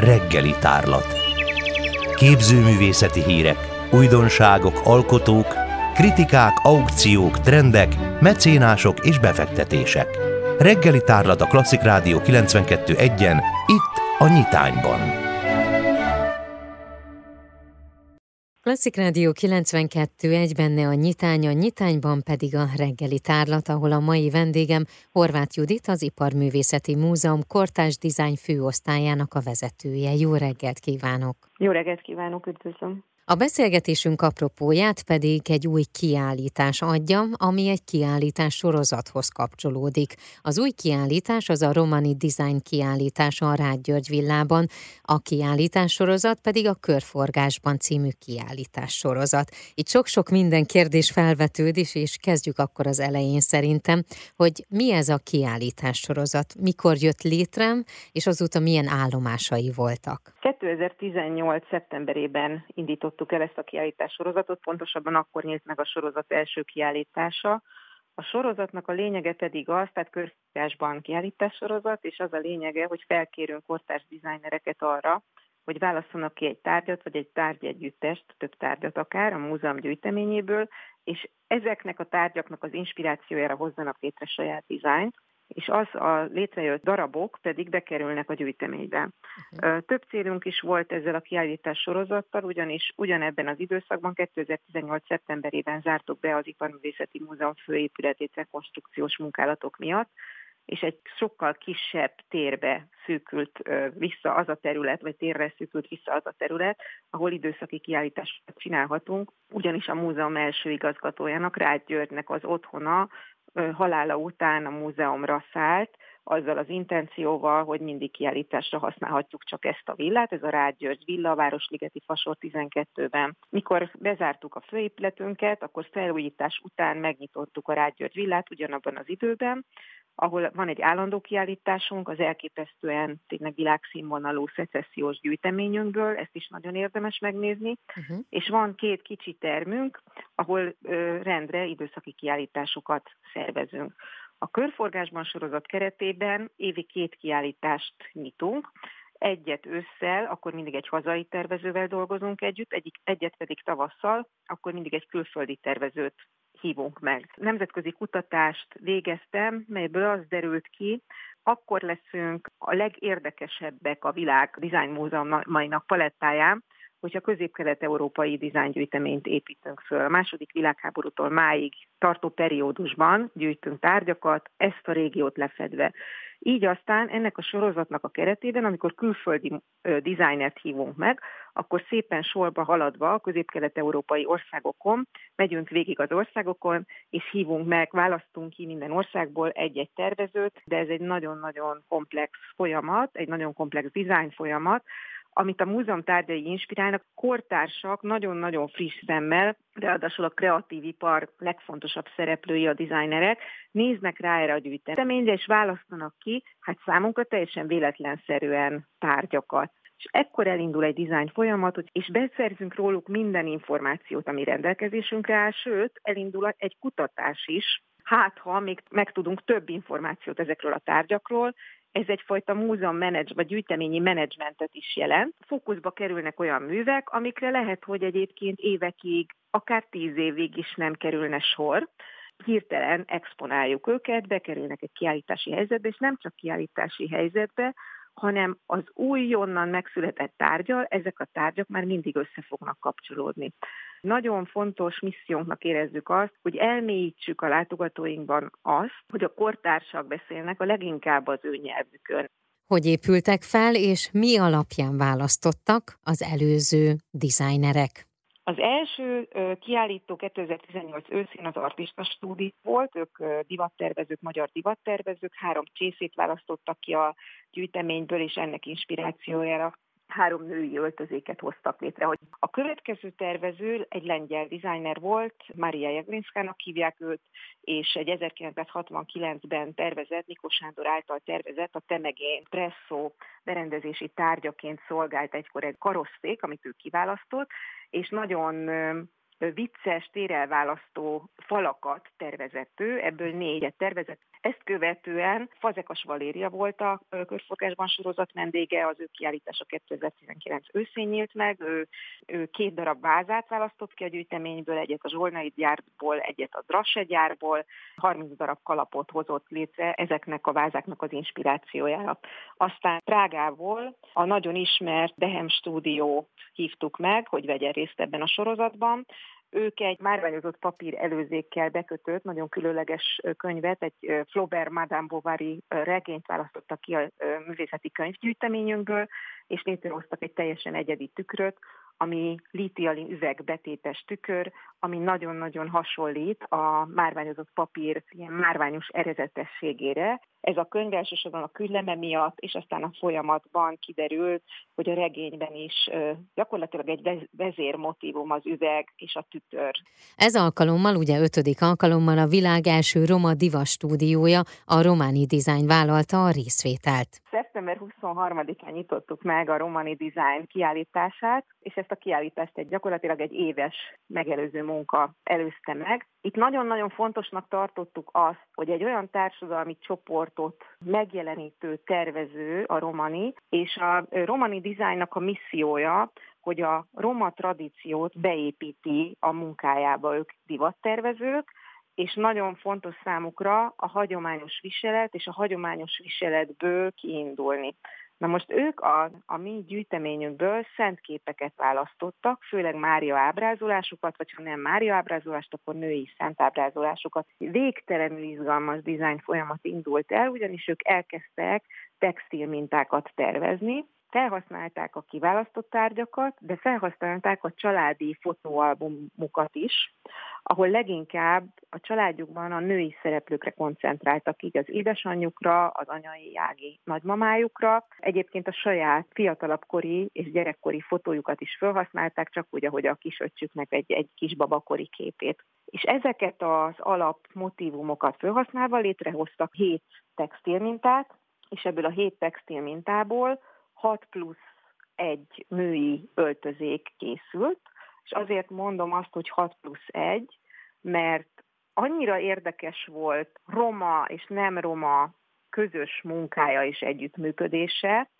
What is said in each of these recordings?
reggeli tárlat. Képzőművészeti hírek, újdonságok, alkotók, kritikák, aukciók, trendek, mecénások és befektetések. Reggeli tárlat a Klasszik Rádió 92.1-en, itt a Nyitányban. Klasszik Rádió 92, egy benne a nyitány, a nyitányban pedig a reggeli tárlat, ahol a mai vendégem Horváth Judit, az Iparművészeti Múzeum Kortás Design főosztályának a vezetője. Jó reggelt kívánok! Jó reggelt kívánok, üdvözlöm! A beszélgetésünk apropóját pedig egy új kiállítás adja, ami egy kiállítás sorozathoz kapcsolódik. Az új kiállítás az a Romani Design kiállítás a Rád György villában, a kiállítás sorozat pedig a Körforgásban című kiállítás sorozat. Itt sok-sok minden kérdés felvetődik, és kezdjük akkor az elején szerintem, hogy mi ez a kiállítás sorozat, mikor jött létre, és azóta milyen állomásai voltak. 2018. szeptemberében indított indítottuk el ezt a kiállítás sorozatot, pontosabban akkor nyílt meg a sorozat első kiállítása. A sorozatnak a lényege pedig az, tehát körfogásban kiállítás sorozat, és az a lényege, hogy felkérünk kortárs dizájnereket arra, hogy válasszanak ki egy tárgyat, vagy egy tárgyegyüttest, több tárgyat akár a múzeum gyűjteményéből, és ezeknek a tárgyaknak az inspirációjára hozzanak létre saját dizájnt, és az a létrejött darabok pedig bekerülnek a gyűjteménybe. Uh-huh. Több célunk is volt ezzel a kiállítás sorozattal, ugyanis ugyanebben az időszakban 2018. szeptemberében zártuk be az Iparművészeti Múzeum főépületét rekonstrukciós munkálatok miatt, és egy sokkal kisebb térbe szűkült vissza az a terület, vagy térre szűkült vissza az a terület, ahol időszaki kiállítást csinálhatunk, ugyanis a múzeum első igazgatójának, Rád Györgynek az otthona halála után a múzeumra szállt, azzal az intencióval, hogy mindig kiállításra használhatjuk csak ezt a villát, ez a Rád György villa, a Városligeti Fasor 12-ben. Mikor bezártuk a főépületünket, akkor felújítás után megnyitottuk a Rád György villát ugyanabban az időben, ahol van egy állandó kiállításunk, az elképesztően tényleg világszínvonalú szecessziós gyűjteményünkből, ezt is nagyon érdemes megnézni, uh-huh. és van két kicsi termünk, ahol rendre időszaki kiállításokat szervezünk. A körforgásban sorozat keretében évi két kiállítást nyitunk, egyet ősszel, akkor mindig egy hazai tervezővel dolgozunk együtt, egyik, egyet pedig tavasszal, akkor mindig egy külföldi tervezőt hívunk meg. Nemzetközi kutatást végeztem, melyből az derült ki, akkor leszünk a legérdekesebbek a világ Design Múzeumainak palettáján, hogyha közép-kelet-európai dizájngyűjteményt építünk föl. A második világháborútól máig tartó periódusban gyűjtünk tárgyakat, ezt a régiót lefedve. Így aztán ennek a sorozatnak a keretében, amikor külföldi dizájnert hívunk meg, akkor szépen sorba haladva a közép-kelet-európai országokon, megyünk végig az országokon, és hívunk meg, választunk ki minden országból egy-egy tervezőt, de ez egy nagyon-nagyon komplex folyamat, egy nagyon komplex dizájn folyamat, amit a múzeum tárgyai inspirálnak, kortársak nagyon-nagyon friss szemmel, ráadásul a kreatív ipar legfontosabb szereplői a designerek, néznek rá erre a gyűjteményre, és választanak ki, hát számunkra teljesen véletlenszerűen tárgyakat. És ekkor elindul egy dizájn folyamat, és beszerzünk róluk minden információt, ami rendelkezésünkre áll, sőt, elindul egy kutatás is, hát ha még megtudunk több információt ezekről a tárgyakról, ez egyfajta múzeum menedzs, vagy gyűjteményi menedzsmentet is jelent. Fókuszba kerülnek olyan művek, amikre lehet, hogy egyébként évekig, akár tíz évig is nem kerülne sor, hirtelen exponáljuk őket, bekerülnek egy kiállítási helyzetbe, és nem csak kiállítási helyzetbe, hanem az újonnan megszületett tárgyal ezek a tárgyak már mindig össze fognak kapcsolódni. Nagyon fontos missziónknak érezzük azt, hogy elmélyítsük a látogatóinkban azt, hogy a kortársak beszélnek a leginkább az ő nyelvükön. Hogy épültek fel, és mi alapján választottak az előző designerek? Az első kiállító 2018 őszén az Artista Stúdi volt, ők divattervezők, magyar divattervezők, három csészét választottak ki a gyűjteményből, és ennek inspirációjára három női öltözéket hoztak létre. Hogy a következő tervező egy lengyel designer volt, Maria Jagrinskának hívják őt, és egy 1969-ben tervezett, Nikos Sándor által tervezett a Temegén presszó berendezési tárgyaként szolgált egykor egy karosszék, amit ő kiválasztott, és nagyon vicces, térelválasztó falakat tervezett ő, ebből négyet tervezett. Ezt követően Fazekas Valéria volt a körforgásban sorozat vendége, az ő kiállítása 2019 őszén nyílt meg, ő, ő két darab vázát választott ki a gyűjteményből, egyet a Zsolnai gyárból, egyet a Drasse gyárból, 30 darab kalapot hozott létre ezeknek a vázáknak az inspirációjára. Aztán Prágából a nagyon ismert Dehem stúdió hívtuk meg, hogy vegyen részt ebben a sorozatban, ők egy márványozott papír előzékkel bekötött, nagyon különleges könyvet, egy Flaubert Madame Bovary regényt választottak ki a művészeti könyvgyűjteményünkből, és létrehoztak egy teljesen egyedi tükröt, ami lítialin üvegbetétes tükör, ami nagyon-nagyon hasonlít a márványozott papír ilyen márványos erezetességére. Ez a könyv elsősorban a külleme miatt, és aztán a folyamatban kiderült, hogy a regényben is gyakorlatilag egy vezérmotívum az üveg és a tükör. Ez alkalommal, ugye ötödik alkalommal a világ első roma diva stúdiója, a Romani Design vállalta a részvételt. Szeptember 23-án nyitottuk meg a Romani Design kiállítását, és ezt a kiállítást egy gyakorlatilag egy éves megelőző munka előzte meg. Itt nagyon-nagyon fontosnak tartottuk azt, hogy egy olyan társadalmi csoportot megjelenítő tervező a Romani, és a Romani Designnak a missziója, hogy a roma tradíciót beépíti a munkájába ők divattervezők, és nagyon fontos számukra a hagyományos viselet és a hagyományos viseletből kiindulni. Na most ők a, a mi gyűjteményünkből szent képeket választottak, főleg Mária ábrázolásokat, vagy ha nem Mária ábrázolást, akkor női szent ábrázolásokat. Végtelenül izgalmas dizájn folyamat indult el, ugyanis ők elkezdtek textil mintákat tervezni, felhasználták a kiválasztott tárgyakat, de felhasználták a családi fotóalbumokat is, ahol leginkább a családjukban a női szereplőkre koncentráltak, így az édesanyjukra, az anyai ági nagymamájukra. Egyébként a saját fiatalabb kori és gyerekkori fotójukat is felhasználták, csak úgy, ahogy a kisöccsüknek egy, egy kisbabakori képét. És ezeket az alapmotívumokat felhasználva létrehoztak hét textilmintát, és ebből a hét textil mintából 6 plusz egy női öltözék készült, és azért mondom azt, hogy 6 plusz 1, mert annyira érdekes volt roma és nem roma közös munkája és együttműködése,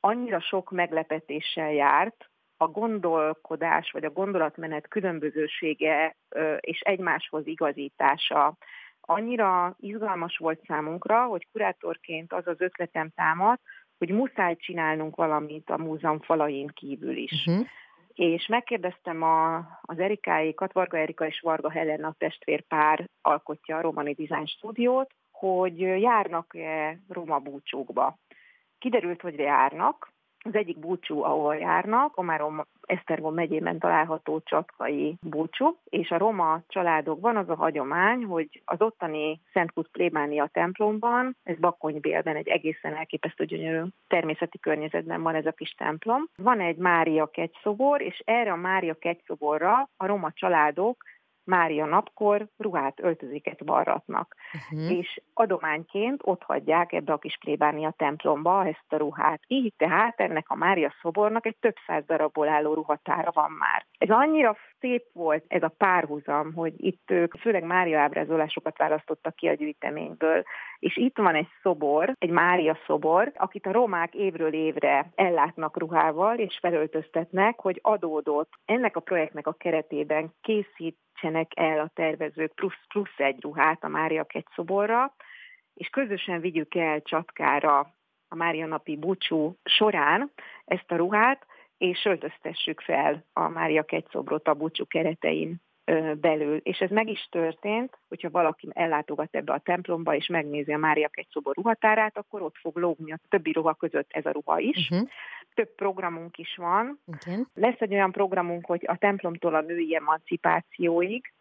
annyira sok meglepetéssel járt, a gondolkodás vagy a gondolatmenet különbözősége és egymáshoz igazítása. Annyira izgalmas volt számunkra, hogy kurátorként az az ötletem támad, hogy muszáj csinálnunk valamit a múzeum falain kívül is. Uh-huh. És megkérdeztem a, az Erikáikat, Varga Erika és Varga Helena testvérpár alkotja a Romani Design Stúdiót, hogy járnak-e roma búcsúkba. Kiderült, hogy járnak, az egyik búcsú, ahol járnak, Komárom Esztergom megyében található csatkai búcsú, és a roma családokban az a hagyomány, hogy az ottani Szent Kut plébánia templomban, ez Bakonybélben egy egészen elképesztő gyönyörű természeti környezetben van ez a kis templom. Van egy Mária kegyszobor, és erre a Mária kegyszoborra a roma családok Mária napkor ruhát, öltözéket varratnak. Uh-huh. És adományként ott hagyják ebbe a kis plébánia templomba ezt a ruhát. Így tehát ennek a Mária szobornak egy több száz darabból álló ruhatára van már. Ez annyira szép volt ez a párhuzam, hogy itt ők főleg Mária ábrázolásokat választottak ki a gyűjteményből, és itt van egy szobor, egy Mária szobor, akit a romák évről évre ellátnak ruhával és felöltöztetnek, hogy adódott. Ennek a projektnek a keretében készít készítsenek el a tervezők plusz, plusz egy ruhát a Mária szoborra, és közösen vigyük el Csatkára a Mária napi búcsú során ezt a ruhát, és öltöztessük fel a Mária szobrot a búcsú keretein belül. És ez meg is történt, hogyha valaki ellátogat ebbe a templomba, és megnézi a Mária szobor ruhatárát, akkor ott fog lógni a többi ruha között ez a ruha is. Uh-huh több programunk is van. Okay. Lesz egy olyan programunk, hogy a templomtól a női emancipációig,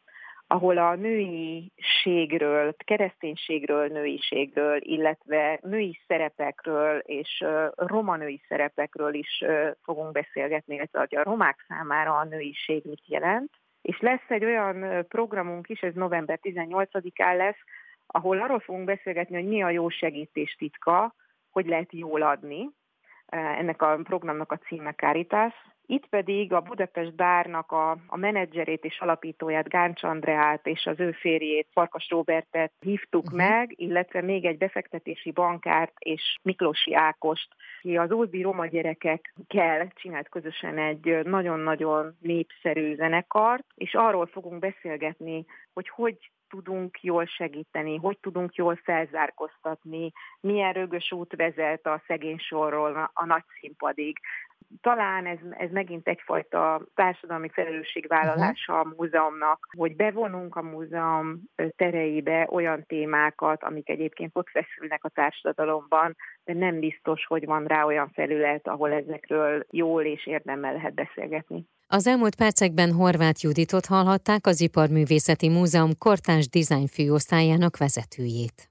ahol a nőiségről, kereszténységről, nőiségről, illetve női szerepekről és roma női szerepekről is fogunk beszélgetni, illetve a romák számára a nőiség mit jelent. És lesz egy olyan programunk is, ez november 18-án lesz, ahol arról fogunk beszélgetni, hogy mi a jó segítés titka, hogy lehet jól adni, ennek a programnak a címe Caritas, Itt pedig a Budapest Bárnak a, a menedzserét és alapítóját, Gáncs Andreát és az ő férjét, Farkas Robertet hívtuk uh-huh. meg, illetve még egy befektetési bankárt és Miklósi Ákost, ki az Ózdi Roma gyerekekkel csinált közösen egy nagyon-nagyon népszerű zenekart, és arról fogunk beszélgetni, hogy hogy tudunk jól segíteni, hogy tudunk jól felzárkoztatni, milyen rögös út vezet a szegény sorról a nagy színpadig. Talán ez, ez megint egyfajta társadalmi felelősségvállalása a múzeumnak, hogy bevonunk a múzeum tereibe olyan témákat, amik egyébként ott feszülnek a társadalomban, de nem biztos, hogy van rá olyan felület, ahol ezekről jól és érdemmel lehet beszélgetni. Az elmúlt percekben Horváth Juditot hallhatták az Iparművészeti Múzeum Kortárs Design főosztályának vezetőjét.